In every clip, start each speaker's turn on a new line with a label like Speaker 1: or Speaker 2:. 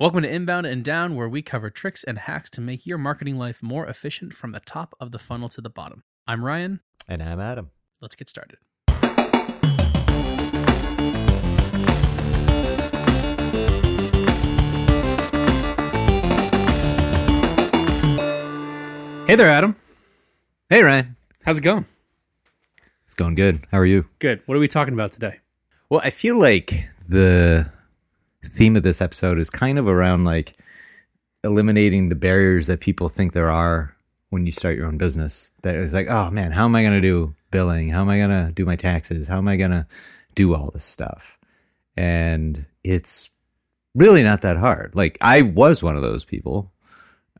Speaker 1: Welcome to Inbound and Down, where we cover tricks and hacks to make your marketing life more efficient from the top of the funnel to the bottom. I'm Ryan.
Speaker 2: And I'm Adam.
Speaker 1: Let's get started. Hey there, Adam.
Speaker 2: Hey, Ryan.
Speaker 1: How's it going?
Speaker 2: It's going good. How are you?
Speaker 1: Good. What are we talking about today?
Speaker 2: Well, I feel like the theme of this episode is kind of around like eliminating the barriers that people think there are when you start your own business. That is like, oh man, how am I going to do billing? How am I going to do my taxes? How am I going to do all this stuff? And it's really not that hard. Like I was one of those people.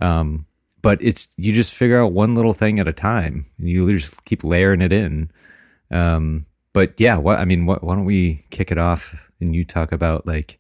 Speaker 2: Um, but it's you just figure out one little thing at a time. and You just keep layering it in. Um, but yeah, what I mean, what, why don't we kick it off and you talk about like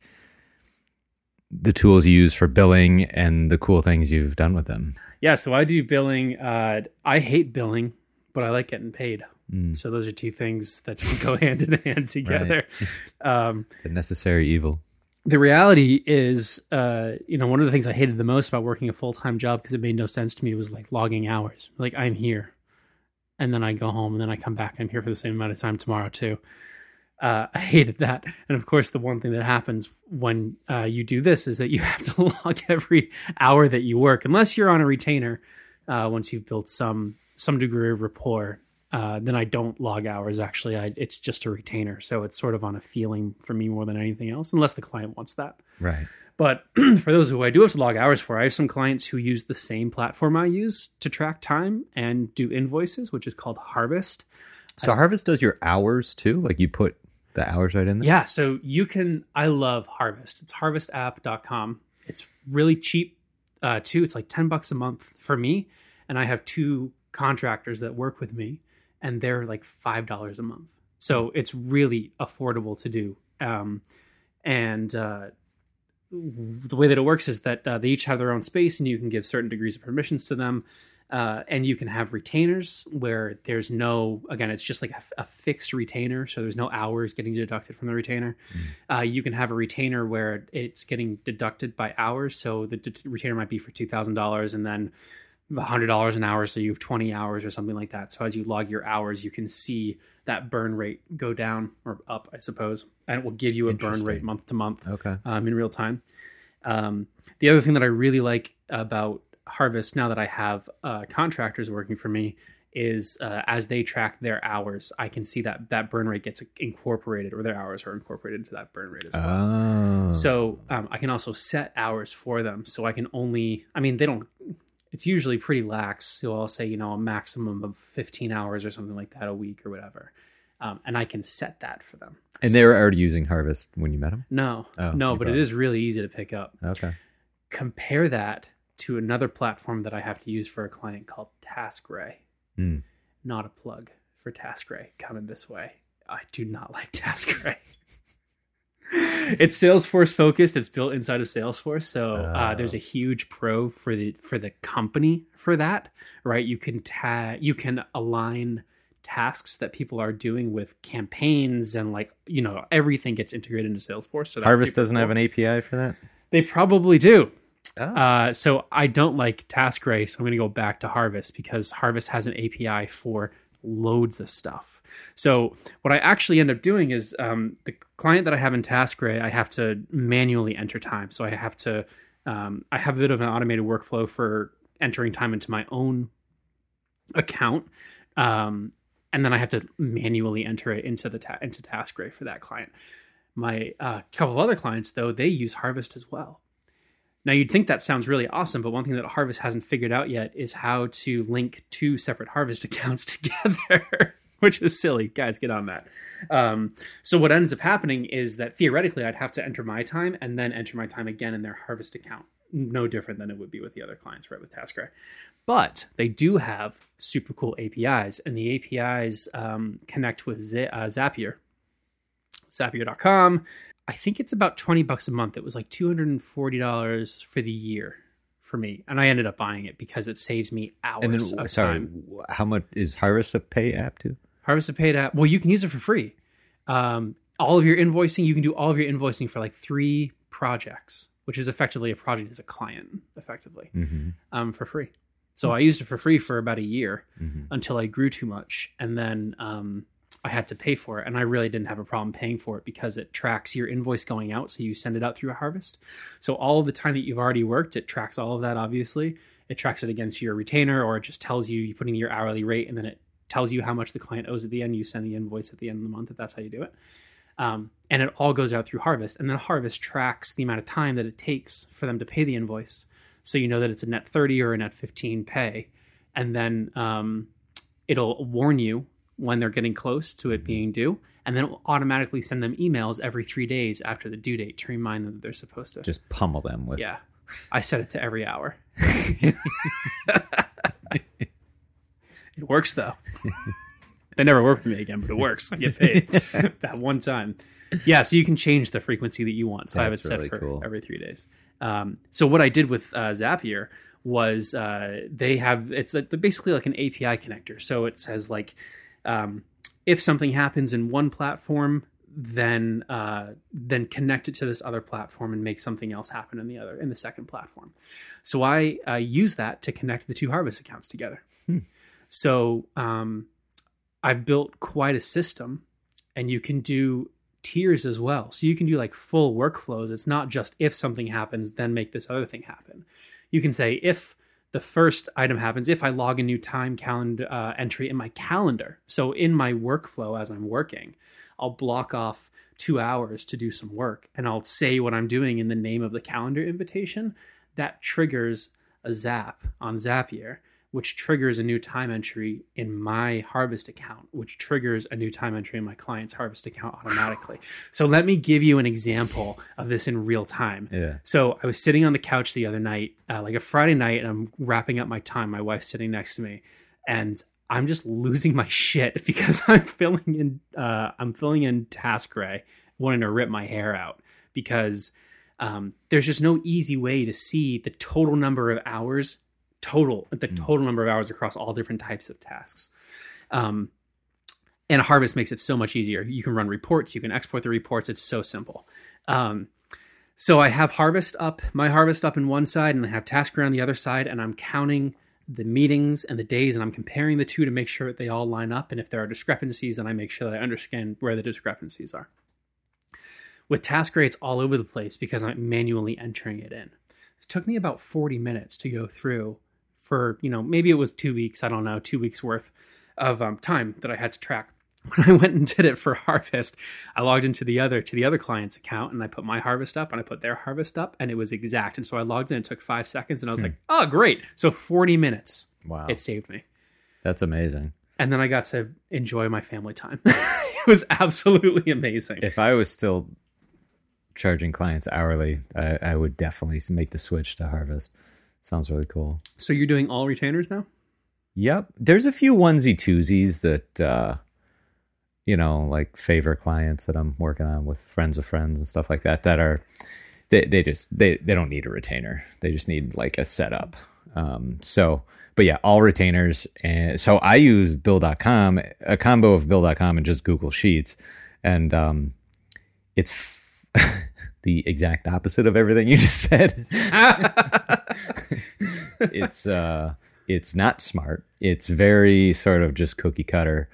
Speaker 2: the tools you use for billing and the cool things you've done with them.
Speaker 1: Yeah, so I do billing. Uh, I hate billing, but I like getting paid.
Speaker 2: Mm.
Speaker 1: So those are two things that go hand in hand together. Um,
Speaker 2: The necessary evil.
Speaker 1: the reality is, uh, you know, one of the things I hated the most about working a full time job because it made no sense to me was like logging hours. Like I'm here, and then I go home, and then I come back. I'm here for the same amount of time tomorrow too. Uh, I hated that, and of course, the one thing that happens when uh, you do this is that you have to log every hour that you work, unless you're on a retainer. Uh, once you've built some some degree of rapport, uh, then I don't log hours. Actually, I, it's just a retainer, so it's sort of on a feeling for me more than anything else, unless the client wants that.
Speaker 2: Right.
Speaker 1: But for those who I do have to log hours for, I have some clients who use the same platform I use to track time and do invoices, which is called Harvest.
Speaker 2: So Harvest does your hours too? Like you put the hours right in there?
Speaker 1: Yeah, so you can. I love Harvest. It's harvestapp.com. It's really cheap uh, too. It's like ten bucks a month for me, and I have two contractors that work with me, and they're like five dollars a month. So it's really affordable to do. Um, and uh, the way that it works is that uh, they each have their own space, and you can give certain degrees of permissions to them. Uh, and you can have retainers where there's no again it's just like a, a fixed retainer so there's no hours getting deducted from the retainer uh, you can have a retainer where it's getting deducted by hours so the d- retainer might be for $2000 and then $100 an hour so you have 20 hours or something like that so as you log your hours you can see that burn rate go down or up i suppose and it will give you a burn rate month to month
Speaker 2: Okay.
Speaker 1: um, in real time. Um, the other thing that I really like about Harvest now that I have uh, contractors working for me is uh, as they track their hours, I can see that that burn rate gets incorporated or their hours are incorporated into that burn rate as well.
Speaker 2: Oh.
Speaker 1: So um, I can also set hours for them. So I can only, I mean, they don't, it's usually pretty lax. So I'll say, you know, a maximum of 15 hours or something like that a week or whatever. Um, and I can set that for them.
Speaker 2: and they were already using Harvest when you met them?
Speaker 1: No,
Speaker 2: Oh,
Speaker 1: no, but it is really easy to pick up.
Speaker 2: Okay.
Speaker 1: compare that to another platform that I have to use for a client called TaskRay.
Speaker 2: Hmm.
Speaker 1: Not a plug for TaskRay coming this way. I do not like TaskRay. it's Salesforce focused. It's built inside of Salesforce, so uh,
Speaker 2: Oh.
Speaker 1: there's a huge pro for the for the company for that. Right, you can ta- you can align tasks that people are doing with campaigns and like you know everything gets integrated into Salesforce. So that's
Speaker 2: Harvest doesn't
Speaker 1: cool.
Speaker 2: have an API for that?
Speaker 1: They probably do.
Speaker 2: Oh.
Speaker 1: Uh, so I don't like TaskRay, so I'm going to go back to Harvest because Harvest has an API for loads of stuff. So what I actually end up doing is um, the client that I have in TaskRay, I have to manually enter time. So I have to, um, I have a bit of an automated workflow for entering time into my own account. Um, and then I have to manually enter it into the ta- into TaskRay for that client. My uh, couple of other clients, though, they use Harvest as well. Now, you'd think that sounds really awesome, but one thing that Harvest hasn't figured out yet is how to link two separate Harvest accounts together, which is silly. Guys, get on that. Um, so, what ends up happening is that theoretically, I'd have to enter my time and then enter my time again in their Harvest account. No different than it would be with the other clients, right? With TaskRay. But they do have super cool APIs, and the APIs um, connect with Z- uh, Zapier, Zapier.com. I think it's about 20 bucks a month. It was like $240 for the year for me. And I ended up buying it because it saves me hours
Speaker 2: And then,
Speaker 1: of
Speaker 2: sorry,
Speaker 1: time.
Speaker 2: how much is Harvest a pay app too?
Speaker 1: Harvest a paid app. Well, you can use it for free. Um, all of your invoicing, you can do all of your invoicing for like three projects, which is effectively a project as a client, effectively,
Speaker 2: Mm-hmm.
Speaker 1: um, for free. So I used it for free for about a year
Speaker 2: Mm-hmm.
Speaker 1: until I grew too much, and then um, I had to pay for it. And I really didn't have a problem paying for it because it tracks your invoice going out, so you send it out through a harvest. So all of the time that you've already worked, it tracks all of that. Obviously, it tracks it against your retainer, or it just tells you you putting your hourly rate, and then it tells you how much the client owes at the end. You send the invoice at the end of the month if that's how you do it. Um, and it all goes out through Harvest, and then Harvest tracks the amount of time that it takes for them to pay the invoice, so you know that it's a net thirty or a net fifteen pay, and then um, it'll warn you when they're getting close to it being due, and then it will automatically send them emails every three days after the due date to remind them that they're supposed to.
Speaker 2: Just pummel them with.
Speaker 1: yeah, I set it to every hour. it works though. they never work for me again, but it works. I get paid that one time. Yeah, so you can change the frequency that you want. So I have it set
Speaker 2: really
Speaker 1: for
Speaker 2: cool.
Speaker 1: every three days. Um, so what I did with uh, Zapier was uh, they have it's a, basically like an API connector. So it says like um, if something happens in one platform, then uh, then connect it to this other platform and make something else happen in the other in the second platform. So I uh, use that to connect the two Harvest accounts together. So um, I've built quite a system, and you can do tiers as well. So you can do like full workflows. It's not just if something happens, then make this other thing happen. You can say if the first item happens, if I log a new time calendar uh, entry in my calendar. So in my workflow as I'm working, I'll block off two hours to do some work, and I'll say what I'm doing in the name of the calendar invitation. That triggers a zap on Zapier which triggers a new time entry in my harvest account, which triggers a new time entry in my client's harvest account automatically. so let me give you an example of this in real time.
Speaker 2: Yeah.
Speaker 1: So I was sitting on the couch the other night, uh, like a Friday night, and I'm wrapping up my time. My wife's sitting next to me, and I'm just losing my shit because I'm filling in. Uh, I'm filling in TaskRay, wanting to rip my hair out because um, there's just no easy way to see the total number of hours total the total number of hours across all different types of tasks. Um, and harvest makes it so much easier. You can run reports you can export the reports it's so simple. Um, so i have harvest up my harvest up in one side and i have TaskRay on the other side and i'm counting the meetings and the days and i'm comparing the two to make sure that they all line up and if there are discrepancies then i make sure that i understand where the discrepancies are. With TaskRay it's all over the place because i'm manually entering it in. It took me about 40 minutes to go through for you know maybe it was two weeks i don't know two weeks worth of um, time that i had to track. When i went and did it for harvest i logged into the other to the other client's account and i put my harvest up and i put their harvest up and it was exact. And so i logged in it took five seconds and i was like oh great. So 40 minutes
Speaker 2: Wow.
Speaker 1: it saved me.
Speaker 2: That's amazing.
Speaker 1: and then i got to enjoy my family time. It was absolutely amazing.
Speaker 2: If I was still charging clients hourly, I, I would definitely make the switch to Harvest. Sounds really cool.
Speaker 1: so you're doing all retainers now
Speaker 2: Yep. There's a few onesie twosies that uh you know, like favor clients that I'm working on with friends of friends and stuff like that that are they they just they they don't need a retainer. They just need like a setup. Um so but yeah, all retainers and so I use bill.com, a combo of bill.com and just Google Sheets and um it's f- the exact opposite of everything you just said. It's uh it's not smart. It's very sort of just cookie cutter.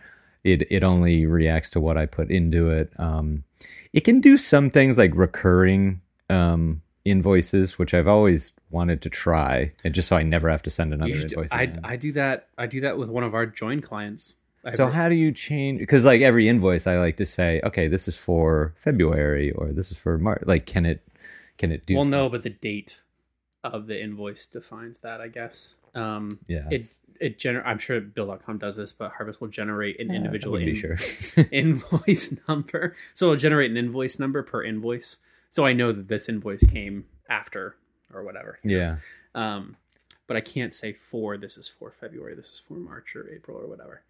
Speaker 2: It it only reacts to what i put into it. Um it can do some things like recurring um invoices which i've always wanted to try and just so i never have to send another
Speaker 1: should-
Speaker 2: invoice
Speaker 1: I. I do that i do that with one of our join clients
Speaker 2: so how do you change because like every invoice i like to say okay this is for february or this is for march like can it can it do
Speaker 1: well
Speaker 2: some-
Speaker 1: no but the date of the invoice defines that i guess. Um
Speaker 2: Yeah,
Speaker 1: it it gener- i'm sure bill.com does this but harvest will generate an individual in-
Speaker 2: sure.
Speaker 1: invoice number. So it'll generate an invoice number per invoice. So i know that this invoice came after or whatever
Speaker 2: yeah.
Speaker 1: Um but i can't say for this is for february this is for march or april or whatever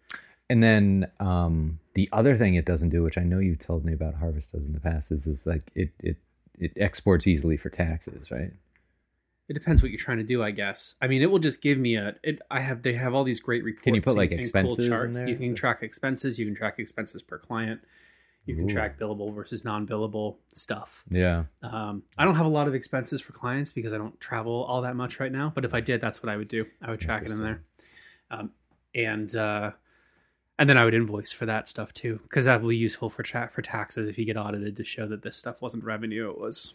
Speaker 2: And then um, the other thing it doesn't do, which I know you've told me about Harvest does in the past, is is like it it it exports easily for taxes, right?
Speaker 1: it depends what you're trying to do i guess i mean it will just give me a it i have they have all these great reports
Speaker 2: Can you put, like, expenses in there?
Speaker 1: you can track expenses you can track expenses per client You can
Speaker 2: Ooh.
Speaker 1: track billable versus non-billable stuff.
Speaker 2: Yeah.
Speaker 1: Um, I don't have a lot of expenses for clients because I don't travel all that much right now. But if I did, that's what I would do. I would track it in there, um, and uh, and then I would invoice for that stuff too because that will be useful for tra- for taxes if you get audited to show that this stuff wasn't revenue; it was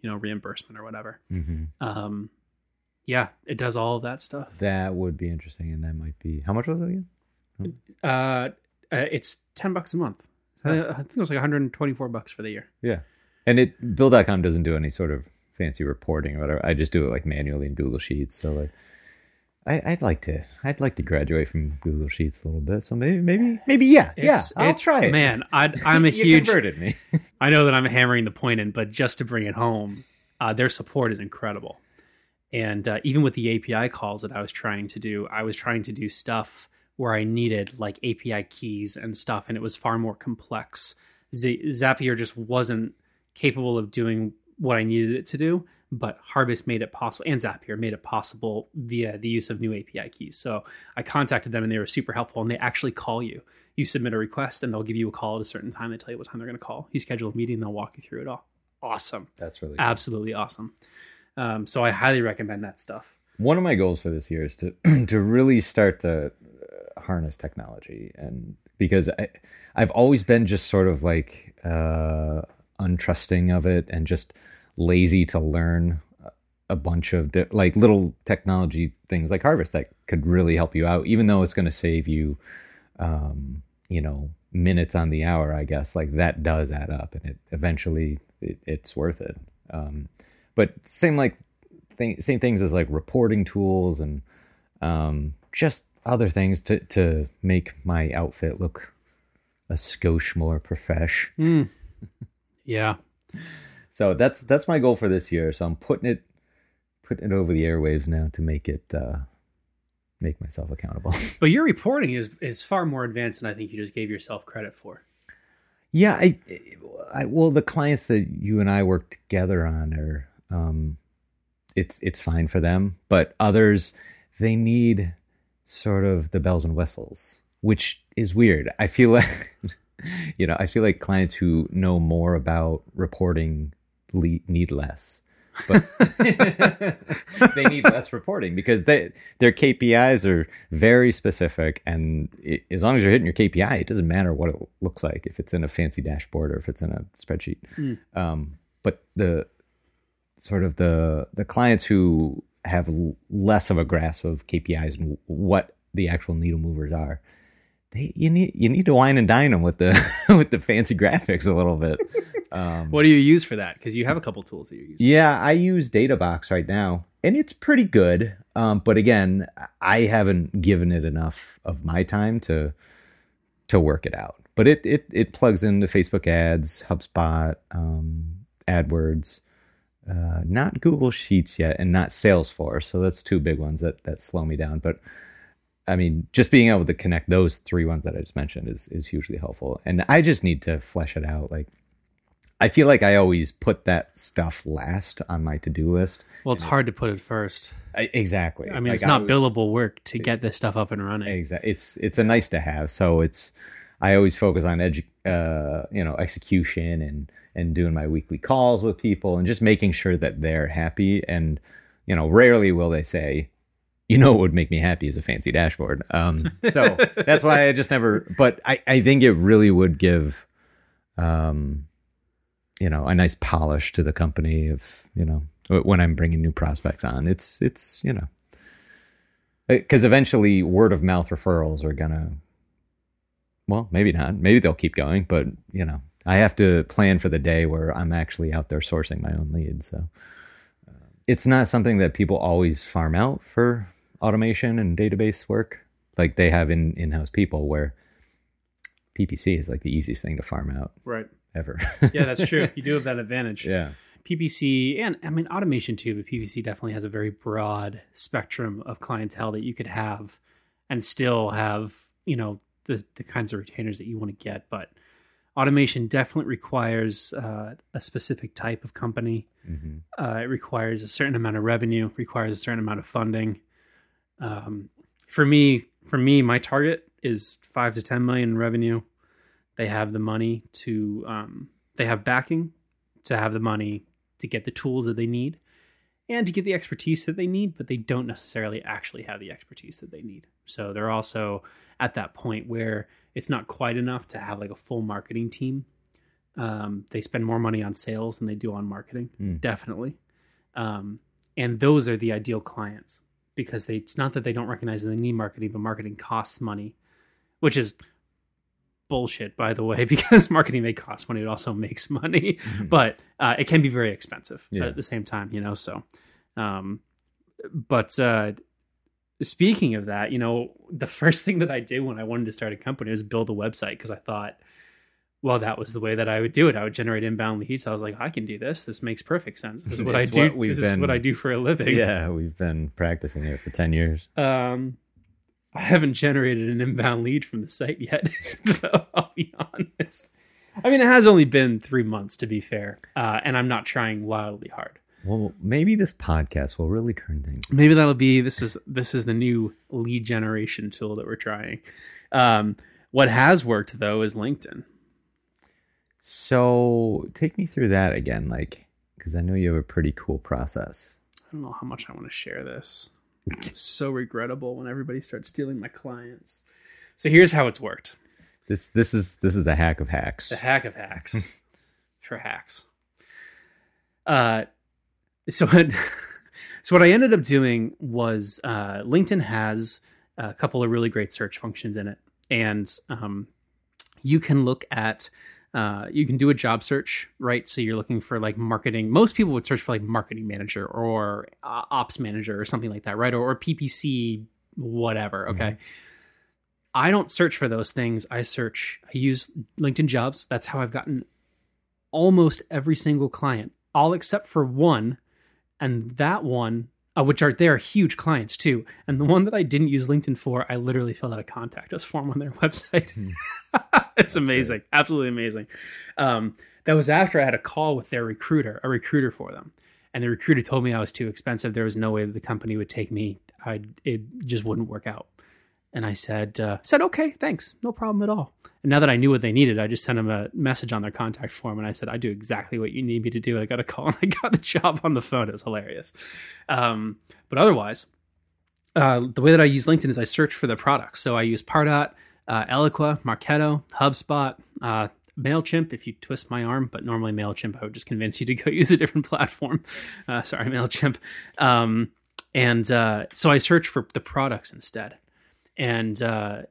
Speaker 1: you know reimbursement or whatever.
Speaker 2: hmm
Speaker 1: Um, yeah, it does all of that stuff.
Speaker 2: That would be interesting, and that might be how much was it again?
Speaker 1: Uh, uh, it's ten bucks a month. I, I think it was like 124 bucks for the year.
Speaker 2: Yeah. And it Bill.com doesn't do any sort of fancy reporting or whatever. I just do it like manually in Google Sheets. So like I, I'd like to I'd like to graduate from Google Sheets a little bit. So maybe maybe maybe yeah. yeah.
Speaker 1: It's-
Speaker 2: I'll try it.
Speaker 1: Man, I, I'm a
Speaker 2: you
Speaker 1: huge.
Speaker 2: converted me.
Speaker 1: I know that I'm hammering the point in, but just to bring it home, uh, their support is incredible. And uh, even with the API calls that I was trying to do, I was trying to do stuff where I needed like API keys and stuff, and it was far more complex. Z- Zapier just wasn't capable of doing what I needed it to do, but Harvest made it possible, and Zapier made it possible via the use of new API keys. So I contacted them, and they were super helpful, and they actually call you. You submit a request, and they'll give you a call at a certain time. They tell you what time they're going to call. You schedule a meeting, they'll walk you through it all. Awesome,
Speaker 2: That's really
Speaker 1: absolutely awesome. Um, so I highly recommend that stuff.
Speaker 2: one of my goals for this year is to to really start to uh, harness technology and because I I've always been just sort of like uh untrusting of it and just lazy to learn a bunch of di- like little technology things like harvest that could really help you out even though it's going to save you um you know minutes on the hour i guess. Like that does add up and it eventually it, it's worth it. Um but same like thing, same things as like reporting tools and um, just other things to to make my outfit look a skosh more profesh.
Speaker 1: Yeah,
Speaker 2: So that's that's my goal for this year. So I'm putting it putting it over the airwaves now to make it uh, make myself accountable.
Speaker 1: but your reporting is is far more advanced than I think you just gave yourself credit for.
Speaker 2: yeah, I, I well the clients that you and I work together on are um, it's it's fine for them, but others they need sort of the bells and whistles, which is weird. I feel like you know, I feel like clients who know more about reporting le- need less. But they need less reporting because they, their KPIs are very specific, and it, as long as you're hitting your KPI, it doesn't matter what it looks like if it's in a fancy dashboard or if it's in a spreadsheet. Um, but the sort of the the clients who have l- less of a grasp of KPIs and what the actual needle movers are, they you need you need to wine and dine them with the with the fancy graphics a little bit. Um,
Speaker 1: What do you use for that? Because you have a couple tools that you're using.
Speaker 2: yeah, I use DataBox right now, and it's pretty good. Um, but again, I haven't given it enough of my time to to work it out. But it it it plugs into Facebook Ads, HubSpot, um, AdWords, uh, not Google Sheets yet, and not Salesforce. So that's two big ones that that slow me down. But I mean, just being able to connect those three ones that I just mentioned is is hugely helpful. And I just need to flesh it out. Like, I feel like I always put that stuff last on my to do list.
Speaker 1: Well, it's hard to put it first.
Speaker 2: I, exactly.
Speaker 1: I mean,
Speaker 2: Like,
Speaker 1: it's not billable work to get this stuff up and running.
Speaker 2: Exactly. It's it's a nice to have. So it's I always focus on edu- uh, you know execution and and doing my weekly calls with people and just making sure that they're happy. And you know, rarely will they say, you know, what would make me happy is a fancy dashboard. Um, so that's why I just never. But I I think it really would give, um, you know, a nice polish to the company of you know when I'm bringing new prospects on. It's it's you know because eventually word of mouth referrals are gonna well maybe not maybe they'll keep going but you know i have to plan for the day where i'm actually out there sourcing my own leads so uh, it's not something that people always farm out for automation and database work like they have in in-house people where ppc is like the easiest thing to farm out
Speaker 1: Right.
Speaker 2: Ever
Speaker 1: Yeah, that's true. You do have that advantage.
Speaker 2: yeah
Speaker 1: PPC and I mean automation too, but PPC definitely has a very broad spectrum of clientele that you could have and still have, you know, the the kinds of retainers that you want to get. But automation definitely requires uh, a specific type of company.
Speaker 2: hmm
Speaker 1: Uh, it requires a certain amount of revenue, requires a certain amount of funding. Um, for me, for me, my target is five to ten million in revenue. They have the money to, um, they have backing to have the money to get the tools that they need and to get the expertise that they need, but they don't necessarily actually have the expertise that they need. So they're also at that point where it's not quite enough to have like a full marketing team. Um, they spend more money on sales than they do on marketing,
Speaker 2: Mm.
Speaker 1: definitely. Um, and those are the ideal clients because they, it's not that they don't recognize that they need marketing, but marketing costs money, which is bullshit, by the way, because marketing may cost money. It also makes money, but uh, it can be very expensive
Speaker 2: Yeah.
Speaker 1: at the same time, you know? So, um, but uh, speaking of that, you know, the first thing that I did when I wanted to start a company was build a website because I thought, well, that was the way that I would do it. I would generate inbound leads. I was like, I can do this. This makes perfect sense. This is what I do.
Speaker 2: what
Speaker 1: this is what I do for a living.
Speaker 2: Yeah, we've been practicing it for 10 years.
Speaker 1: Um, I haven't generated an inbound lead from the site yet. so I'll be honest. I mean, it has only been three months to be fair, uh, and I'm not trying wildly hard.
Speaker 2: Well, maybe this podcast will really turn things.
Speaker 1: Maybe that'll be this is this is the new lead generation tool that we're trying. Um, what has worked though is LinkedIn.
Speaker 2: So take me through that again, like, because I know you have a pretty cool process.
Speaker 1: I don't know how much I want to share this. So regrettable when everybody starts stealing my clients. So here's how it's worked.
Speaker 2: This this is this is the hack of hacks.
Speaker 1: The hack of hacks for hacks. Uh, so what, so what I ended up doing was uh, LinkedIn has a couple of really great search functions in it, and um, you can look at. Uh, you can do a job search, right? So you're looking for like marketing. Most people would search for like marketing manager or uh, ops manager or something like that, right? Or, or PPC, whatever. Okay. I don't search for those things. I search, I use LinkedIn jobs. That's how I've gotten almost every single client, all except for one. And that one, uh, which are they're huge clients too. And the one that I didn't use LinkedIn for, I literally filled out a contact us form on their website. it's amazing, absolutely amazing. Um, that was after I had a call with their recruiter, a recruiter for them. And the recruiter told me I was too expensive. There was no way that the company would take me. I it just wouldn't work out. And I said, uh, said, okay, thanks, no problem at all. And now that I knew what they needed, I just sent them a message on their contact form, and I said, I do exactly what you need me to do. I got a call, and I got the job on the phone. It was hilarious. Um, but otherwise, uh, the way that I use LinkedIn is I search for the products. So I use Pardot, uh, Eloqua, Marketo, HubSpot, uh, MailChimp if you twist my arm, but normally MailChimp, I would just convince you to go use a different platform. Uh, sorry, MailChimp. Um, and uh, so I search for the products instead. And uh,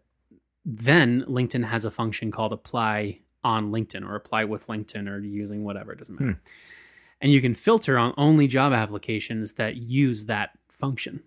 Speaker 1: then LinkedIn has a function called apply on LinkedIn or apply with LinkedIn or using whatever, it doesn't matter. And you can filter on only job applications that use that function.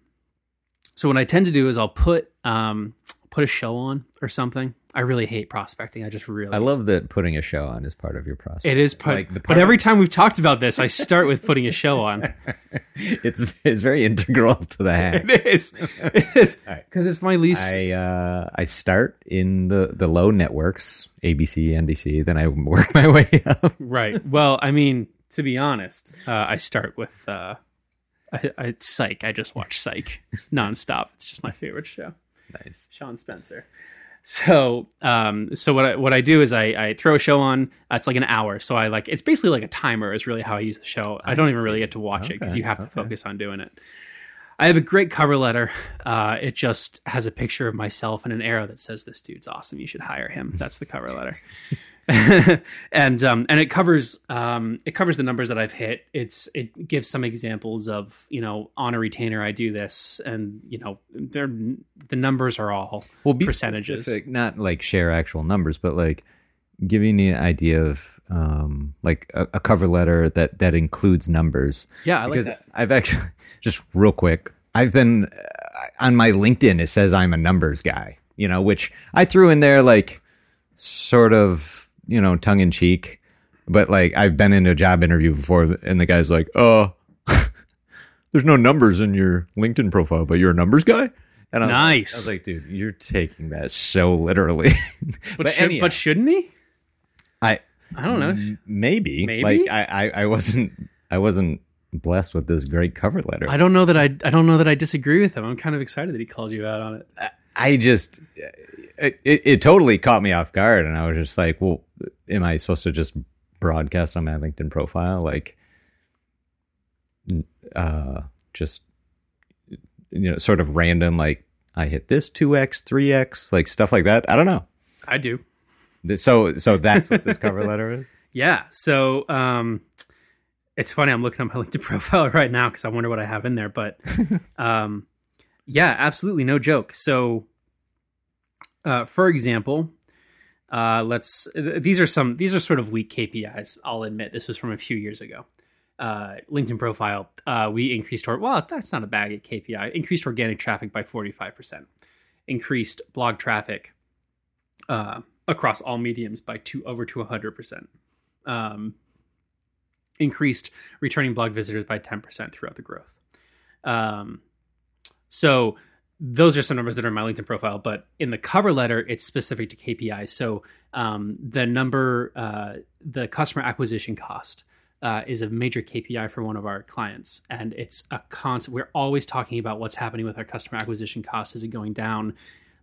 Speaker 1: So what I tend to do is I'll put um, put a show on or something. I really hate prospecting. I just really
Speaker 2: I love that putting a show on is part of your process.
Speaker 1: it is part,
Speaker 2: Like the
Speaker 1: but every time we've talked about this, I start with putting a show on.
Speaker 2: it's it's very integral to the hack.
Speaker 1: It is, it is,
Speaker 2: right.
Speaker 1: because it's my least.
Speaker 2: I uh, I start in the the low networks, ABC, NBC, then I work my way up.
Speaker 1: right. Well, I mean, to be honest, uh, I start with uh, I, I, Psych. I just watch Psych nonstop. It's just my favorite show.
Speaker 2: Nice.
Speaker 1: Shawn Spencer. So, um, so what I what I do is I, I throw a show on. Uh, it's like an hour, so I like it's basically like a timer. Is really how I use the show. I, don't even really get to watch it because you have to focus on doing it. I have a great cover letter. Uh, it just has a picture of myself and an arrow that says, "This dude's awesome. You should hire him." That's the cover letter. and um, and it covers um, it covers the numbers that I've hit. It's it gives some examples of you know on a retainer I do this, and you know they're the numbers are all
Speaker 2: Well,
Speaker 1: percentages.
Speaker 2: specific, not like share actual numbers, but like giving the idea of um, like a, a cover letter that that includes numbers.
Speaker 1: Yeah, I like that
Speaker 2: I've actually just real quick. I've been uh, on my LinkedIn. It says I'm a numbers guy, you know, which I threw in there like sort of you know tongue in cheek, but like I've been in a job interview before, and the guy's like, "Oh, there's no numbers in your LinkedIn profile, but you're a numbers guy." And I was like-
Speaker 1: Nice.
Speaker 2: I was like, dude, you're taking that so literally.
Speaker 1: But, should, but shouldn't he?
Speaker 2: I
Speaker 1: I don't know.
Speaker 2: maybe,
Speaker 1: Maybe?
Speaker 2: like I, I, I wasn't, I wasn't blessed with this great cover letter.
Speaker 1: I don't know that I I don't know that I disagree with him. I'm kind of excited that he called you out on it.
Speaker 2: I just it, it, totally caught me off guard, and I was just like, well, am I supposed to just broadcast on my LinkedIn profile like, uh, just you know, sort of random like I hit this two x, three x, like stuff like that. I don't know.
Speaker 1: I do.
Speaker 2: So so that's what this cover letter is.
Speaker 1: Yeah. So um, it's funny. I'm looking at my LinkedIn profile right now because I wonder what I have in there. But um, yeah, absolutely no joke. So, uh, for example, uh, let's. th- These are some. These are sort of weak KPIs. I'll admit this was from a few years ago. Uh, LinkedIn profile. Uh, we increased our. Well, that's not a bad KPI. Increased organic traffic by 45 percent. Increased blog traffic uh, across all mediums by two over to 100 percent um, increased returning blog visitors by 10% throughout the growth. Um, so those are some numbers that are in my LinkedIn profile, but in the cover letter, it's specific to KPIs. So um, the number, uh, the customer acquisition cost. Uh, is a major KPI for one of our clients, and it's a constant. We're always talking about what's happening with our customer acquisition cost. Is it going down?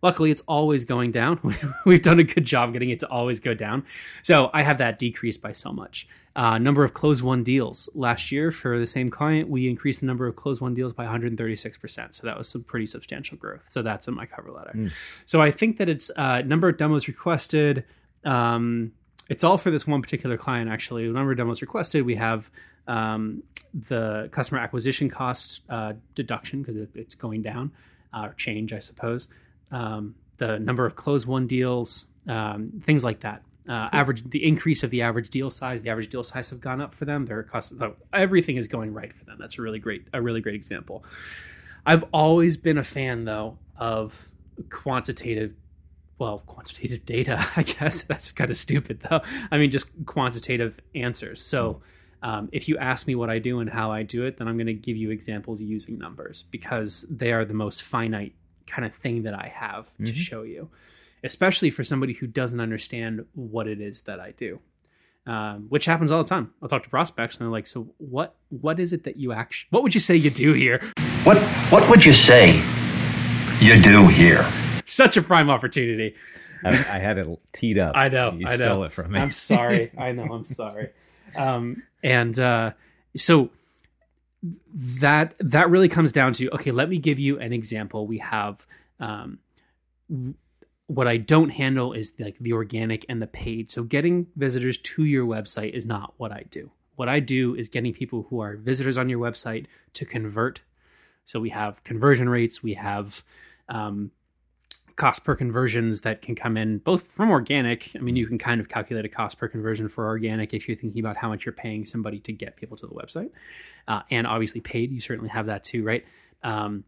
Speaker 1: Luckily, it's always going down. We've done a good job getting it to always go down. So I have that decreased by so much. Uh, number of close one deals last year for the same client, we increased the number of close one deals by 136%. So that was some pretty substantial growth. So that's in my cover letter. So I think that it's uh, number of demos requested. Um, it's all for this one particular client, actually. The number of demos requested, we have um, the customer acquisition cost uh, deduction because it, it's going down, uh, or change, I suppose. Um, the number of close one deals, um, things like that. Uh, average, the increase of the average deal size, the average deal size have gone up for them. Their cost, everything is going right for them. That's a really great, a really great example. I've always been a fan, though, of quantitative well, quantitative data, I guess. That's kind of stupid, though. I mean, just quantitative answers. So, um, if you ask me what I do and how I do it, then I'm going to give you examples using numbers because they are the most finite kind of thing that I have to show you, especially for somebody who doesn't understand what it is that I do. Um, which happens all the time. I'll talk to prospects and they're like, "So what? What is it that you actually? What would you say you do here?"
Speaker 3: What what would you say you do here?
Speaker 1: Such a prime opportunity.
Speaker 2: I, I had it teed up.
Speaker 1: I know.
Speaker 2: You
Speaker 1: I
Speaker 2: stole
Speaker 1: know.
Speaker 2: it from me.
Speaker 1: I'm sorry. I know. I'm sorry. Um, and uh, so that that really comes down to okay. Let me give you an example. We have um, what I don't handle is like the organic and the paid. So getting visitors to your website is not what I do. What I do is getting people who are visitors on your website to convert. So we have conversion rates. We have um, cost per conversions that can come in both from organic. I mean, you can kind of calculate a cost per conversion for organic if you're thinking about how much you're paying somebody to get people to the website, uh, and obviously paid. You certainly have that too, right? Um,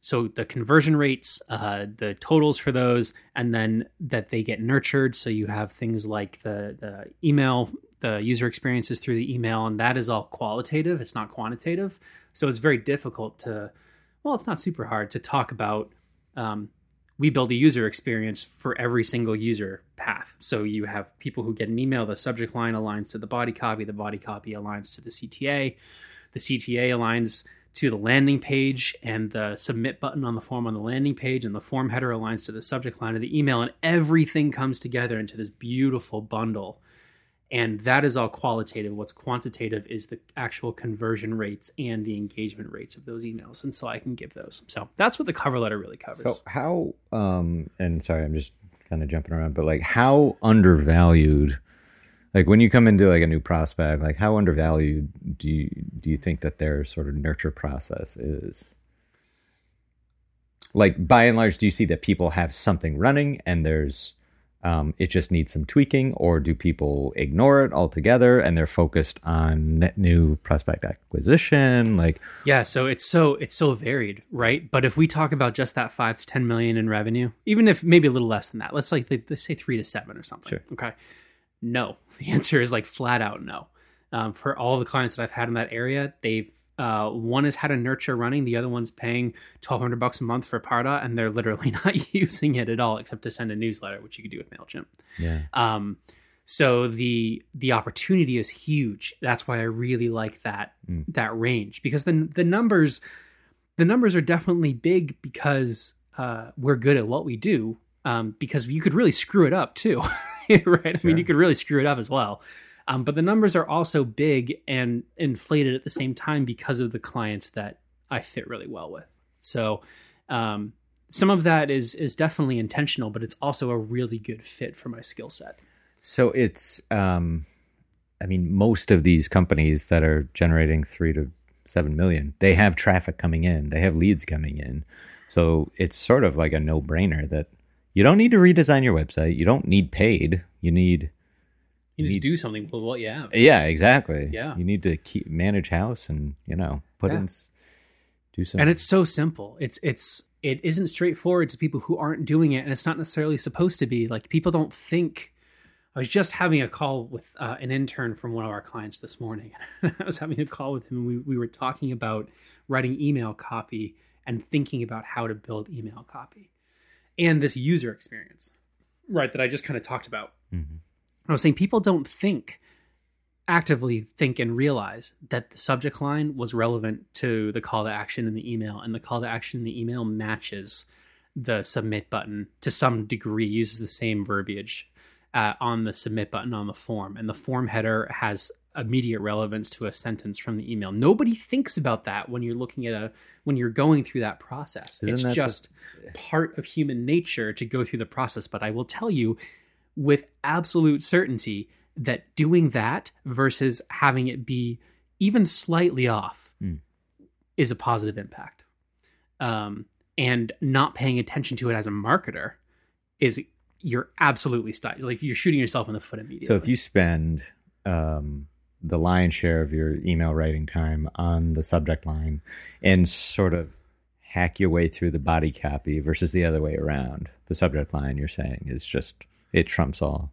Speaker 1: so the conversion rates, uh, the totals for those, and then that they get nurtured. So you have things like the the email, the user experiences through the email, and that is all qualitative. It's not quantitative. So it's very difficult to, well, it's not super hard to talk about. Um, we build a user experience for every single user path. So you have people who get an email, the subject line aligns to the body copy, the body copy aligns to the CTA, the CTA aligns to the landing page, and the submit button on the form on the landing page, and the form header aligns to the subject line of the email, and everything comes together into this beautiful bundle. And that is all qualitative. What's quantitative is the actual conversion rates and the engagement rates of those emails. And so I can give those. So that's what the cover letter really covers.
Speaker 2: So how um and sorry, I'm just kind of jumping around, but like how undervalued like when you come into like a new prospect, like how undervalued do you do you think that their sort of nurture process is? Like by and large, do you see that people have something running and there's um, it just needs some tweaking, or do people ignore it altogether and they're focused on net new prospect acquisition? Like,
Speaker 1: Yeah, so it's so it's so varied, right? But if we talk about just that five to ten million in revenue, even if maybe a little less than that, let's like let's say three to seven or something.
Speaker 2: Sure.
Speaker 1: Okay. No, the answer is like flat out no. Um, for all the clients that I've had in that area, they've uh, one has had a nurture running, the other one's paying twelve hundred bucks a month for Pardot, and they're literally not using it at all, except to send a newsletter, which you could do with Mailchimp.
Speaker 2: yeah,
Speaker 1: Um, so the the opportunity is huge. That's why I really like that that range because the the numbers the numbers are definitely big because uh, we're good at what we do um, because you could really screw it up too, right? I mean, you could really screw it up as well. Um, but the numbers are also big and inflated at the same time because of the clients that I fit really well with. So um, some of that is is definitely intentional, but it's also a really good fit for my skill set.
Speaker 2: So it's, um, I mean, most of these companies that are generating three to seven million, they have traffic coming in, they have leads coming in. So it's sort of like a no brainer that you don't need to redesign your website. You don't need paid. You need,
Speaker 1: You need to do something with what you have.
Speaker 2: yeah, exactly.
Speaker 1: Yeah.
Speaker 2: You need to keep manage house and, you know, put
Speaker 1: Yeah.
Speaker 2: in, do some.
Speaker 1: and it's so simple it's it's it isn't straightforward to people who aren't doing it and it's not necessarily supposed to be like people don't think i was just having a call with uh, an intern from one of our clients this morning i was having a call with him and we, we were talking about writing email copy and thinking about how to build email copy and this user experience right that i just kind of talked about i was saying people don't think actively think and realize that the subject line was relevant to the call to action in the email and the call to action in the email matches the submit button to some degree uses the same verbiage uh, on the submit button on the form. And the form header has immediate relevance to a sentence from the email. Nobody thinks about that when you're looking at a when you're going through that process.
Speaker 2: Isn't
Speaker 1: it's
Speaker 2: that the-
Speaker 1: just part of human nature to go through the process. But i will tell you with absolute certainty that doing that versus having it be even slightly off is a positive impact. Um, and not paying attention to it as a marketer is you're absolutely sti- like you're shooting yourself in the foot immediately.
Speaker 2: So if you spend um, the lion's share of your email writing time on the subject line and sort of hack your way through the body copy versus the other way around, the subject line you're saying is just it trumps all.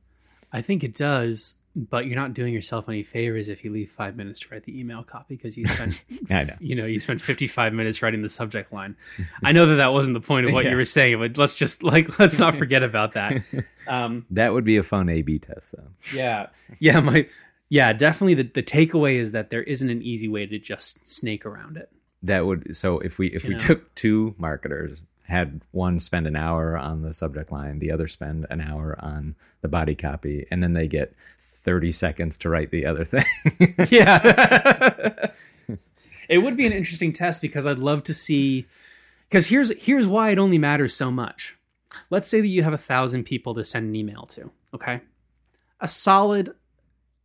Speaker 1: I think it does, but you're not doing yourself any favors if you leave five minutes to write the email copy because you spent
Speaker 2: I know.
Speaker 1: you know you spent 55 minutes writing the subject line i know that that wasn't the point of what
Speaker 2: Yeah.
Speaker 1: you were saying but let's just like let's not forget about that um
Speaker 2: That would be a fun A/B test, though.
Speaker 1: yeah yeah my yeah definitely the, the takeaway is that there isn't an easy way to just snake around it
Speaker 2: That would so if we if we
Speaker 1: know.
Speaker 2: took two marketers, had one spend an hour on the subject line, the other spend an hour on the body copy, and then they get thirty seconds to write the other thing.
Speaker 1: yeah. It would be an interesting test because i'd love to see because here's here's why it only matters so much. Let's say that you have a thousand people to send an email to okay? A solid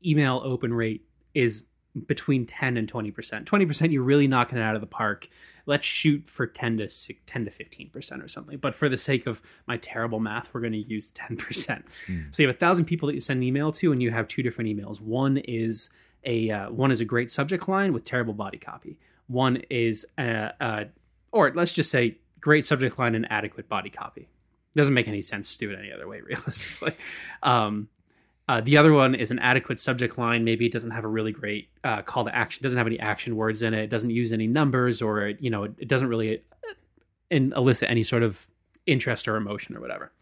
Speaker 1: email open rate is between 10 and 20% 20% you're really knocking it out of the park let's shoot for 10 to six- 10 to 15% or something. But for the sake of my terrible math we're going to use 10% so you have a thousand people that you send an email to and you have two different emails. One is a uh, one is a great subject line with terrible body copy. One is a, a or let's just say great subject line and adequate body copy. Doesn't make any sense to do it any other way realistically. Um, uh, the other one is an adequate subject line. Maybe it doesn't have a really great uh, call to action. Doesn't have any action words in it. It doesn't use any numbers, or you know, it, it doesn't really uh, in, elicit any sort of interest or emotion or whatever.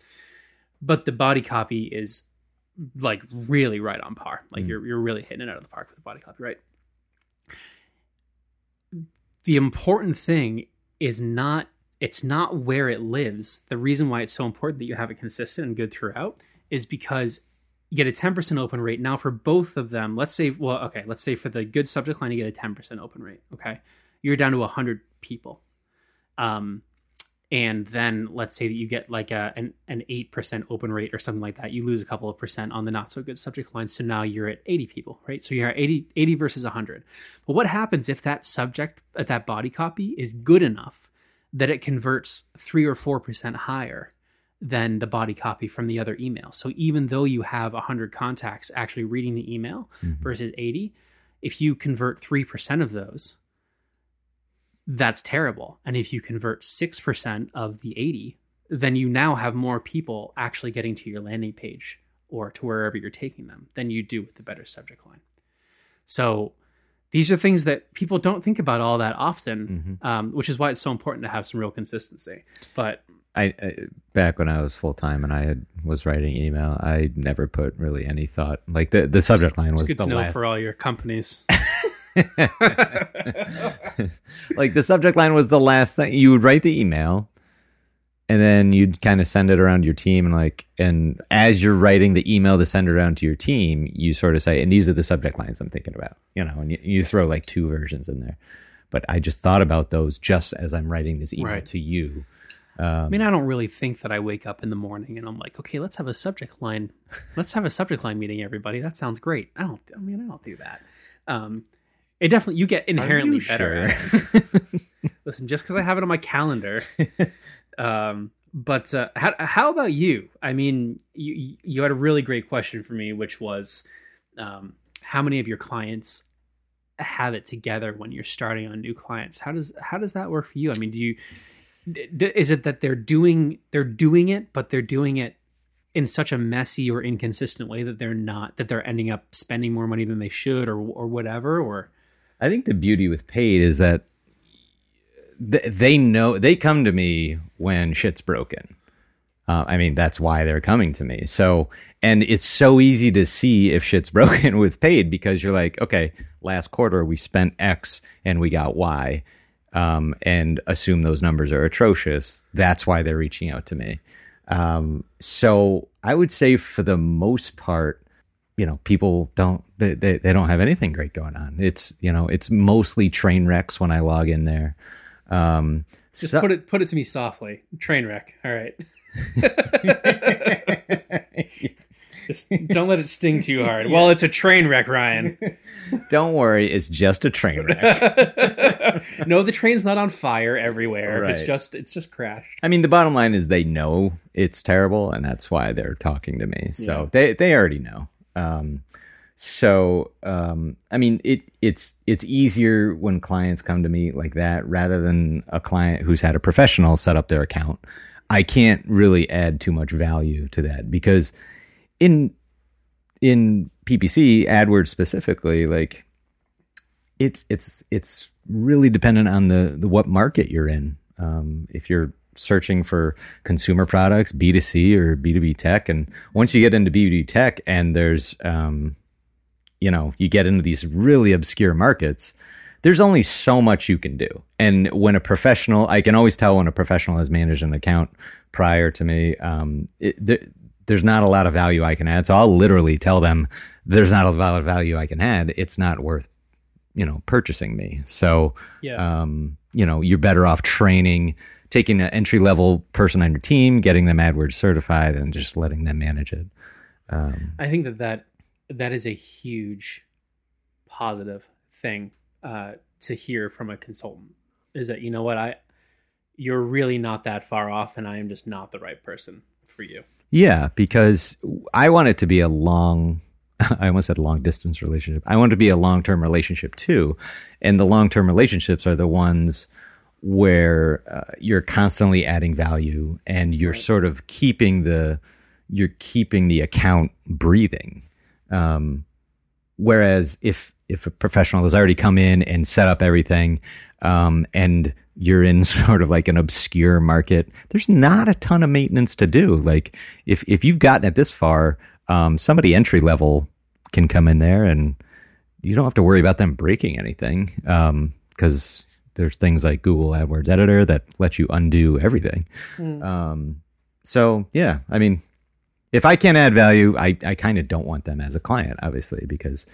Speaker 1: But the body copy is like really right on par. Like you're you're really hitting it out of the park with the body copy, right? The important thing is not it's not where it lives. The reason why it's so important that you have it consistent and good throughout is because you get a 10% open rate. Now for both of them, let's say well, okay, let's say for the good subject line you get a 10% open rate, okay? You're down to 100 people. Um and then let's say that you get like a an, an 8% open rate or something like that. You lose a couple of percent on the not so good subject line. So now you're at 80 people, right? So you're at 80, 80 versus 100. But what happens if that subject, uh, that body copy is good enough that it converts 3 or 4% higher than the body copy from the other email? So even though you have 100 contacts actually reading the email versus 80, if you convert 3% of those, that's terrible. And if you convert 6% of the 80, then you now have more people actually getting to your landing page or to wherever you're taking them than you do with the better subject line. So these are things that people don't think about all that often, um, which is why it's so important to have some real consistency. But
Speaker 2: I, I back when I was full time and I had was writing email, I never put really any thought. Like the the subject line was
Speaker 1: it's good
Speaker 2: the
Speaker 1: to know
Speaker 2: last.
Speaker 1: for all your companies.
Speaker 2: like the subject line was the last thing you would write the email, and then you'd kind of send it around your team and like and as you're writing the email to send it around to your team you sort of say and these are the subject lines i'm thinking about you know and you, you throw like two versions in there but i just thought about those just as i'm writing this email
Speaker 1: Right.
Speaker 2: to you
Speaker 1: I mean, I don't really think that I wake up in the morning and I'm like, okay, let's have a subject line. Let's have a subject line meeting, everybody. That sounds great. I don't. I mean, I don't do that. Um, it definitely you get inherently
Speaker 2: you
Speaker 1: better.
Speaker 2: sure?
Speaker 1: Listen, just because I have it on my calendar. um, but uh, how how about you? I mean, you you had a really great question for me, which was, um, how many of your clients have it together when you're starting on new clients? How does how does that work for you? I mean, do you is it that they're doing they're doing it but they're doing it in such a messy or inconsistent way that they're not that they're ending up spending more money than they should or or whatever or
Speaker 2: I think the beauty with paid is that th- they know they come to me when shit's broken. Uh, I mean, that's why they're coming to me. So, and it's so easy to see if shit's broken with paid because you're like, okay, last quarter we spent X and we got Y, um, and assume those numbers are atrocious. That's why they're reaching out to me. Um, so I would say for the most part, you know, people don't they, they, they don't have anything great going on. It's you know, it's mostly train wrecks when I log in there. Um,
Speaker 1: just
Speaker 2: so-
Speaker 1: put it put it to me softly train wreck all right just don't let it sting too hard well it's a train wreck ryan
Speaker 2: don't worry, it's just a train wreck.
Speaker 1: no the train's not on fire everywhere it's just it's just crashed
Speaker 2: I mean, the bottom line is they know it's terrible, and that's why they're talking to me. So they they already know. Um, so um, I mean, it it's it's easier when clients come to me like that rather than a client who's had a professional set up their account. I can't really add too much value to that because in in PPC AdWords specifically, like it's it's it's really dependent on the, the what market you're in. Um, if you're searching for consumer products, B two C or B two B tech, and once you get into B two B tech, and there's um, you know you get into these really obscure markets. There's only so much you can do, and when a professional, I can always tell when a professional has managed an account prior to me. Um, it, there's not a lot of value I can add, so I'll literally tell them there's not a lot of value I can add. It's not worth you know purchasing me so
Speaker 1: Yeah.
Speaker 2: um you know you're better off training taking an entry level person on your team getting them adwords certified and just letting them manage it
Speaker 1: I think that that that is a huge positive thing uh, to hear from a consultant. Is that you know what I, you're really not that far off, and I am just not the right person for you.
Speaker 2: Yeah because i want it to be a long i almost said long distance relationship. I want it to be a long term relationship too. And the long term relationships are the ones where uh, you're constantly adding value and you're sort of keeping the you're keeping the account breathing. Um, whereas if if a professional has already come in and set up everything um, and you're in sort of like an obscure market there's not a ton of maintenance to do like if if you've gotten it this far um, somebody entry level can come in there and you don't have to worry about them breaking anything because there's things like Google AdWords Editor that lets you undo everything. Um, so yeah, I mean, if I can't add value, I, I kind of don't want them as a client, obviously, because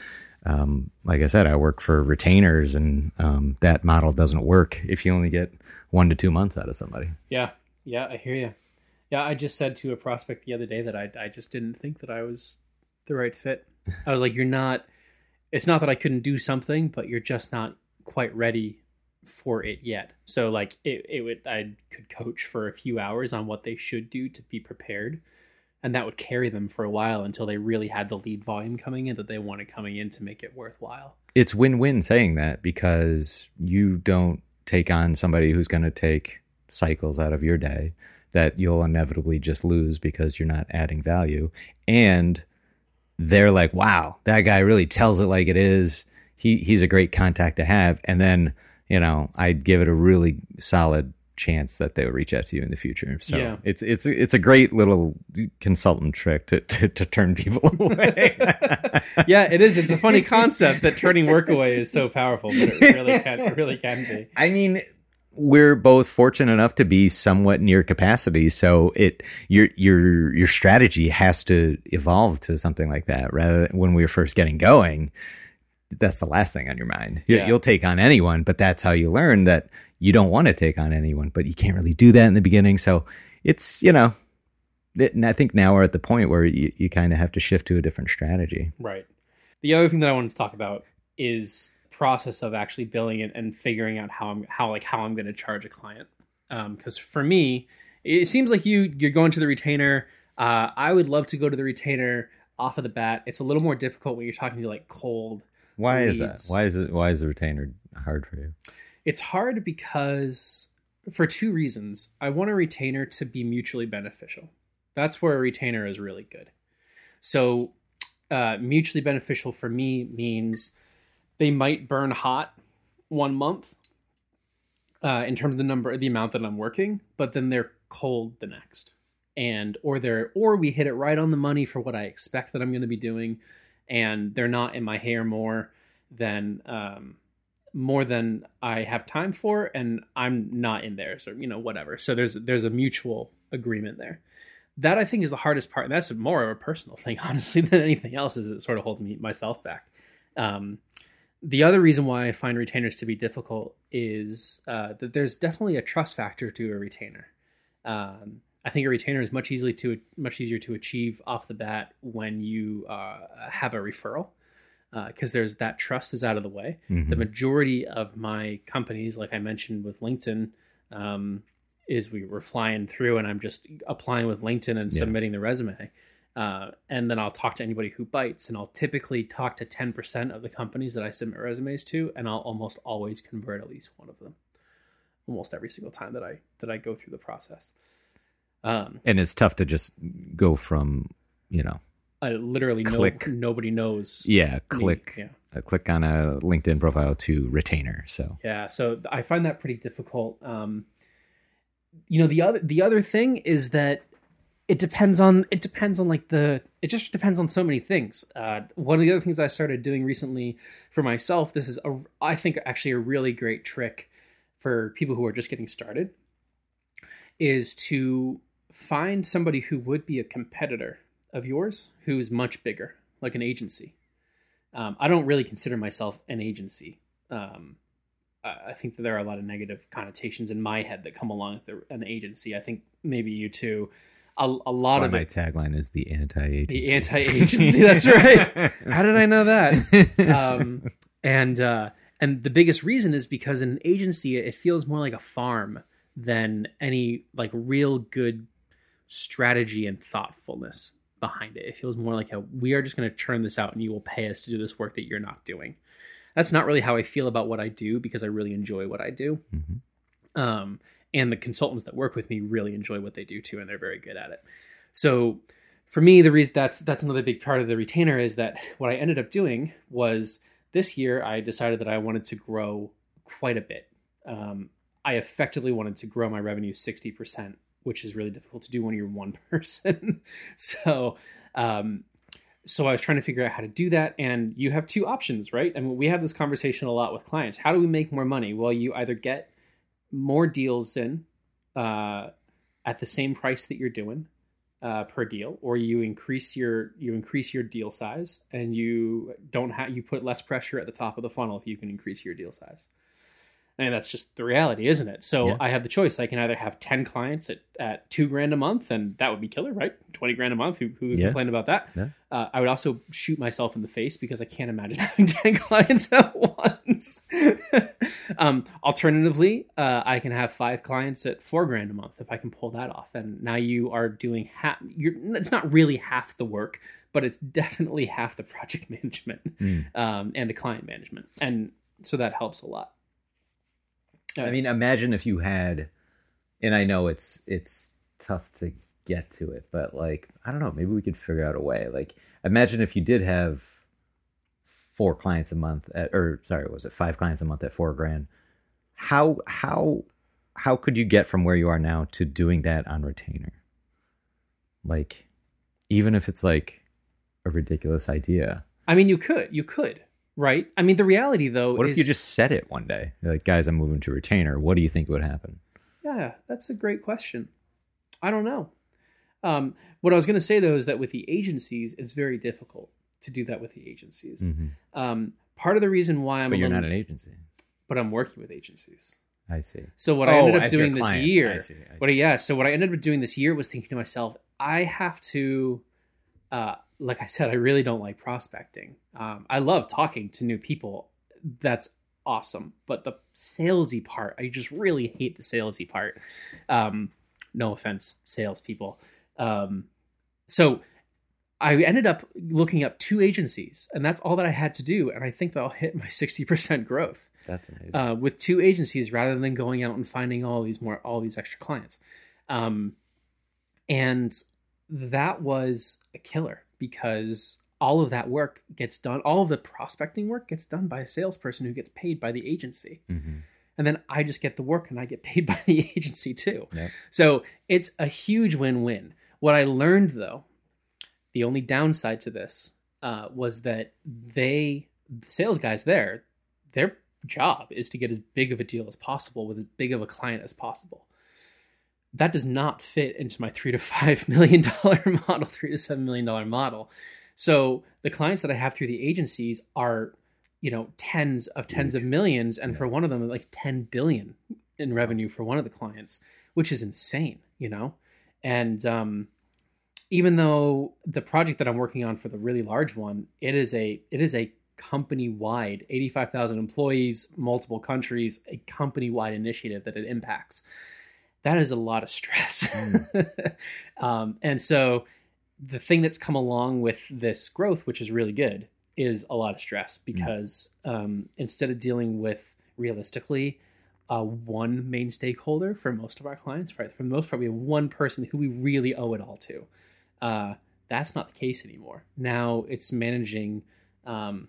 Speaker 2: um, like I said, I work for retainers, and um, that model doesn't work if you only get one to two months out of somebody.
Speaker 1: Yeah, yeah, I hear you. Yeah, I just said to a prospect the other day that I I just didn't think that I was the right fit. I was like, you're not. It's not that I couldn't do something, but you're just not quite ready for it yet. So like it, it would I could coach for a few hours on what they should do to be prepared. And that would carry them for a while until they really had the lead volume coming in that they wanted coming in to make it worthwhile.
Speaker 2: It's win win saying that because you don't take on somebody who's going to take cycles out of your day that you'll inevitably just lose because you're not adding value. And they're like, wow, that guy really tells it like it is. He he's a great contact to have. And then, you know, I'd give it a really solid chance that they'll reach out to you in the future. So
Speaker 1: Yeah.
Speaker 2: it's it's it's a great little consultant trick to to, to turn people away.
Speaker 1: yeah, it is. It's a funny concept that turning work away is so powerful, but it really can it really can be.
Speaker 2: I mean, we're both fortunate enough to be somewhat near capacity, so it your your your strategy has to evolve to something like that. Rather, when we were first getting going, that's the last thing on your mind. You,
Speaker 1: Yeah.
Speaker 2: You'll take on anyone, but that's how you learn that you don't want to take on anyone, but you can't really do that in the beginning. So it's you know, it, and I think now we're at the point where you, you kind of have to shift to a different strategy.
Speaker 1: Right. The other thing that I wanted to talk about is process of actually billing it and figuring out how I'm how like how I'm going to charge a client. Because for me, it seems like you you're going to the retainer. Uh, I would love to go to the retainer off of the bat. It's a little more difficult when you're talking to like cold.
Speaker 2: Why is that? Why is it? Why is the retainer hard for you?
Speaker 1: It's hard because for two reasons. I want a retainer to be mutually beneficial. That's where a retainer is really good. So, uh, mutually beneficial for me means they might burn hot one month uh, in terms of the number, the amount that I'm working, but then they're cold the next, and or they're or we hit it right on the money for what I expect that I'm going to be doing, and they're not in my hair more than um, more than I have time for, and I'm not in there, so you know whatever. So there's there's a mutual agreement there. That I think is the hardest part, and that's more of a personal thing, honestly, than anything else. Is it sort of holds me myself back. Um, the other reason why I find retainers to be difficult is uh, that there's definitely a trust factor to a retainer. Um, I think a retainer is much easily to much easier to achieve off the bat when you uh, have a referral because there's that trust is out of the way.
Speaker 2: Mm-hmm.
Speaker 1: The majority of my companies, like I mentioned with LinkedIn, um, is we were flying through and I'm just applying with LinkedIn and
Speaker 2: Yeah.
Speaker 1: submitting the resume. Uh, and then I'll talk to anybody who bites, and I'll typically talk to 10% of the companies that I submit resumes to, and I'll almost always convert at least one of them, almost every single time that I that I go through the process. Um,
Speaker 2: And it's tough to just go from you know
Speaker 1: I literally no, nobody knows.
Speaker 2: yeah
Speaker 1: me.
Speaker 2: click
Speaker 1: Yeah.
Speaker 2: uh, click on a LinkedIn profile to retainer. So
Speaker 1: Yeah, so I find that pretty difficult. Um, you know, the other the other thing is that it depends on it depends on like the it just depends on so many things. Uh, one of the other things I started doing recently for myself, this is a I think actually a really great trick for people who are just getting started, is to find somebody who would be a competitor of yours who's much bigger, like an agency. Um, I don't really consider myself an agency. Um, I think that there are a lot of negative connotations in my head that come along with an agency. I think maybe you too. A, a lot of
Speaker 2: my
Speaker 1: it,
Speaker 2: tagline is the anti-agency.
Speaker 1: the anti-agency. That's right. How did I know that? Um, and uh, and the biggest reason is because in an agency, it feels more like a farm than any like real good strategy and thoughtfulness behind it. It feels more like a we are just going to churn this out, and you will pay us to do this work that you're not doing. That's not really how I feel about what I do because I really enjoy what I do.
Speaker 2: Mhm.
Speaker 1: Um, and the consultants that work with me really enjoy what they do too, and they're very good at it. So for me, the reason that's that's another big part of the retainer is that what I ended up doing was this year I decided that I wanted to grow quite a bit. Um, I effectively wanted to grow my revenue sixty percent, which is really difficult to do when you're one person. so. Um, so I was trying to figure out how to do that, and you have two options, right? I mean, we have this conversation a lot with clients. How do we make more money? Well, you either get more deals in uh, at the same price that you're doing uh, per deal, or you increase your you increase your deal size, and you don't have you put less pressure at the top of the funnel if you can increase your deal size. And that's just the reality, isn't it? So
Speaker 2: Yeah.
Speaker 1: I have the choice. I can either have ten clients at, at two grand a month, and that would be killer, right? Twenty grand a month. Who, who would
Speaker 2: Yeah.
Speaker 1: complain about that?
Speaker 2: Yeah.
Speaker 1: Uh, I would also shoot myself in the face because I can't imagine having 10 clients at once. um, alternatively, uh, I can have five clients at four grand a month if I can pull that off. And now you are doing half, you're, it's not really half the work, but it's definitely half the project management
Speaker 2: Mm.
Speaker 1: um, and the client management. And so that helps a lot.
Speaker 2: I mean, imagine if you had, and I know it's it's tough to get to it, but like I don't know, maybe we could figure out a way. Like, imagine if you did have four clients a month at, or sorry, was it five clients a month at four grand? How how how could you get from where you are now to doing that on retainer? Like, even if it's like a ridiculous idea.
Speaker 1: I mean, you could, you could. Right? I mean, the reality though
Speaker 2: What
Speaker 1: is
Speaker 2: if you just said it one day? You're like, guys, I'm moving to retainer. What do you think would happen?
Speaker 1: Yeah, that's a great question. I don't know. Um, what I was going to say though is that with the agencies, it's very difficult to do that with the agencies. Um, part of the reason why I'm
Speaker 2: Mm-hmm. But you're
Speaker 1: little,
Speaker 2: not an agency.
Speaker 1: but I'm working with agencies.
Speaker 2: I see.
Speaker 1: So what I
Speaker 2: Oh,
Speaker 1: ended up doing this
Speaker 2: clients.
Speaker 1: year,
Speaker 2: I see, I see.
Speaker 1: but yeah, so what I ended up doing this year was thinking to myself, I have to, uh, like I said, I really don't like prospecting. Um, I love talking to new people. That's awesome, but the salesy part, I just really hate the salesy part. Um, no offense, salespeople. Um, so I ended up looking up two agencies, and that's all that I had to do. And I think that I'll hit my sixty percent growth
Speaker 2: That's amazing.
Speaker 1: uh, with two agencies rather than going out and finding all these more all these extra clients um, and that was a killer because all of that work gets done all of the prospecting work gets done by a salesperson who gets paid by the agency
Speaker 2: Mhm.
Speaker 1: and then i just get the work and i get paid by the agency too
Speaker 2: Yep.
Speaker 1: so it's a huge win-win what i learned though the only downside to this uh, was that they the sales guys there their job is to get as big of a deal as possible with as big of a client as possible that does not fit into my three to five million dollar model three to seven million dollar model. So the clients that i have through the agencies are you know tens of tens of millions and for one of them like 10 billion in revenue for one of the clients which is insane you know? And um even though the project that I'm working on for the really large one, it is a it is a company wide, eighty five thousand employees, multiple countries, a company wide initiative that it impacts. That is a lot of stress, um, and so the thing that's come along with this growth, which is really good, is a lot of stress because um, instead of dealing with realistically uh, one main stakeholder for most of our clients, right? For the most part, we have one person who we really owe it all to. Uh, that's not the case anymore. Now it's managing um,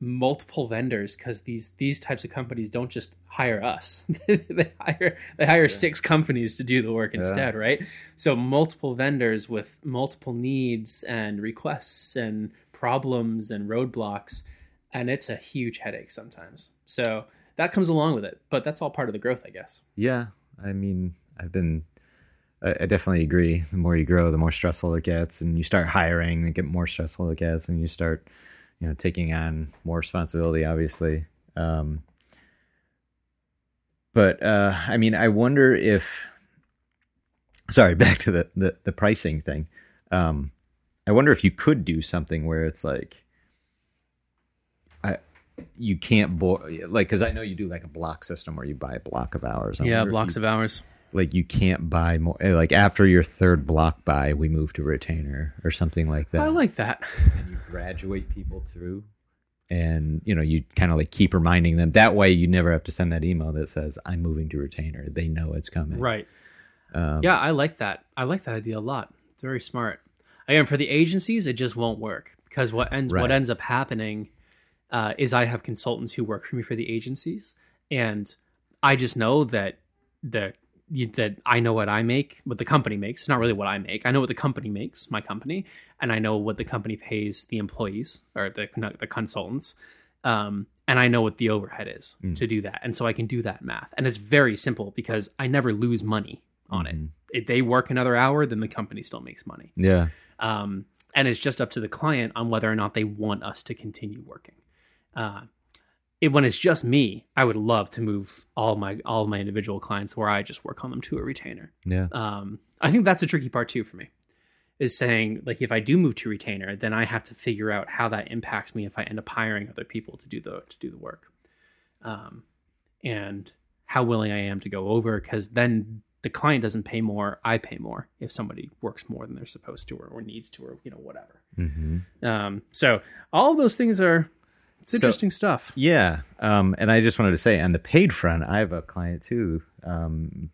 Speaker 1: multiple vendors because these these types of companies don't just hire us; they hire they hire six companies to do the work instead, right? So multiple vendors with multiple needs and requests and problems and roadblocks, and it's a huge headache sometimes. So that comes along with it, but that's all part of the growth, I guess.
Speaker 2: Yeah, I mean, I've been. I I definitely agree. The more you grow, the more stressful it gets, and you start hiring, it get more stressful it gets, and you start, you know, taking on more responsibility. Obviously, um, but uh, I mean, I wonder if. Sorry, back to the the, the pricing thing. Um, I wonder if you could do something where it's like, I you can't bo- like because I know you do like a block system where you buy a block of hours. I
Speaker 1: Yeah, blocks
Speaker 2: you-
Speaker 1: of hours.
Speaker 2: Like you can't buy more. eh, Like after your third block buy, we move to retainer or something like that.
Speaker 1: I like that.
Speaker 2: and you graduate people through, and you know you kind of like keep reminding them. That way, you never have to send that email that says I'm moving to retainer. They know it's coming.
Speaker 1: Right.
Speaker 2: Um,
Speaker 1: yeah, I like that. I like that idea a lot. It's very smart. Again, for the agencies, it just won't work because what ends what ends up happening uh, is I have consultants who work for me for the agencies, and I just know that the that I know what I make, what the company makes. It's not really what I make. I know what the company makes, my company, and I know what the company pays the employees or the the consultants. Um, and I know what the overhead is to do that, and so I can do that math. And it's very simple because I never lose money on it. If they work another hour, then the company still makes money.
Speaker 2: Yeah.
Speaker 1: Um, and it's just up to the client on whether or not they want us to continue working. Uh, it, when it's just me, I would love to move all my all of my individual clients where I just work on them to a retainer.
Speaker 2: Yeah.
Speaker 1: Um, I think that's a tricky part too for me, is saying like if I do move to retainer, then I have to figure out how that impacts me if I end up hiring other people to do the to do the work, um, and how willing I am to go over because then the client doesn't pay more, I pay more if somebody works more than they're supposed to or, or needs to or you know whatever.
Speaker 2: Mm-hmm.
Speaker 1: Um, so all of those things are it's
Speaker 2: So-
Speaker 1: interesting stuff.
Speaker 2: Yeah. Um, and I just wanted to say on the paid front, I have a client too. Um,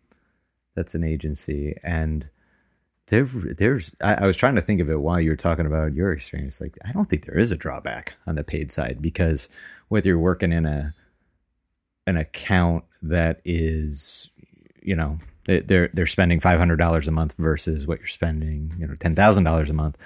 Speaker 2: that's an agency and there, there's, I, I was trying to think of it while you were talking about your experience. Like, I don't think there is a drawback on the paid side because whether you're working in a, an account that is, you know, they- they're, they're spending $500 a month versus what you're spending, you know, $10,000 a month.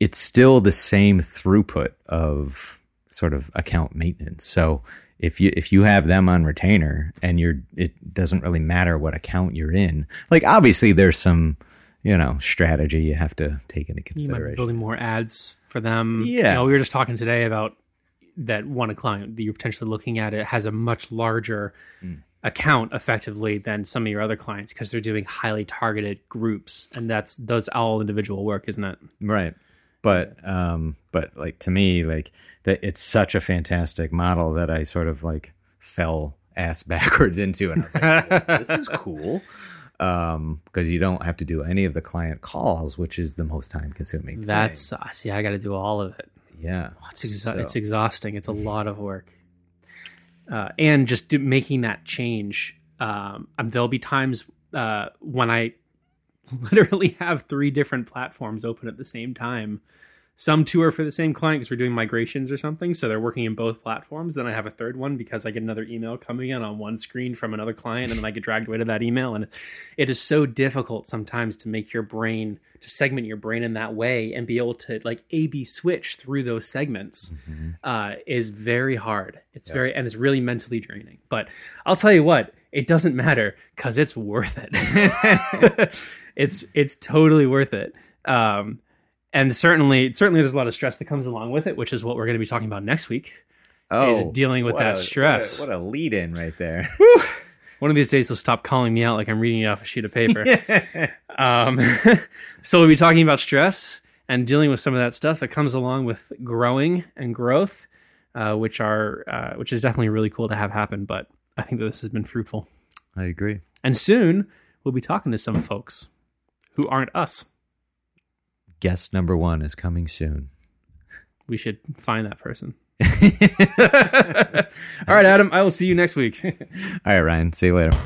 Speaker 2: It's still the same throughput of sort of account maintenance. So if you if you have them on retainer and you're it doesn't really matter what account you're in. Like obviously there's some you know strategy you have to take into
Speaker 1: You might be
Speaker 2: consideration.
Speaker 1: building more ads for them.
Speaker 2: Yeah.
Speaker 1: You know, we were just talking today about that one client that you're potentially looking at it has a much larger
Speaker 2: Mm.
Speaker 1: account effectively than some of your other clients because they're doing highly targeted groups and that's those all individual work, isn't it?
Speaker 2: Right. But um but like to me like that it's such a fantastic model that I sort of like fell ass backwards into and I was like "Well, this is cool. Um because you don't have to do any of the client calls, which is the most time consuming.
Speaker 1: That's uh, see, I got to do all of it.
Speaker 2: yeah.
Speaker 1: It's, exa-
Speaker 2: So-
Speaker 1: it's exhausting. It's a lot of work, uh, and just do, making that change. Um, um, there'll be times uh, when I literally have three different platforms open at the same time. Some two are for the same client because we're doing migrations or something, so they're working in both platforms. Then I have a third one because I get another email coming in on one screen from another client, and then I get dragged away to that email. And it is so difficult sometimes to make your brain to segment your brain in that way and be able to like A B switch through those segments uh, is very hard. It's very and it's really mentally draining. But I'll tell you what, it doesn't matter because it's worth it. it's it's totally worth it. Um, and certainly certainly there's a lot of stress that comes along with it, which is what we're going to be talking about next week. Oh. Is dealing with that
Speaker 2: a-
Speaker 1: stress.
Speaker 2: What a, what a lead in right there.
Speaker 1: One of these days, he'll stop calling me out like I'm reading it off a sheet of paper. um, so we'll be talking about stress and dealing with some of that stuff that comes along with growing and growth, uh, which are uh, which is definitely really cool to have happen. But I think that this has been fruitful,
Speaker 2: I agree.
Speaker 1: and soon we'll be talking to some folks who aren't us.
Speaker 2: Guest number one is coming soon.
Speaker 1: We should find that person. All right, Adam. I will see you next week.
Speaker 2: All right, Ryan. See you later.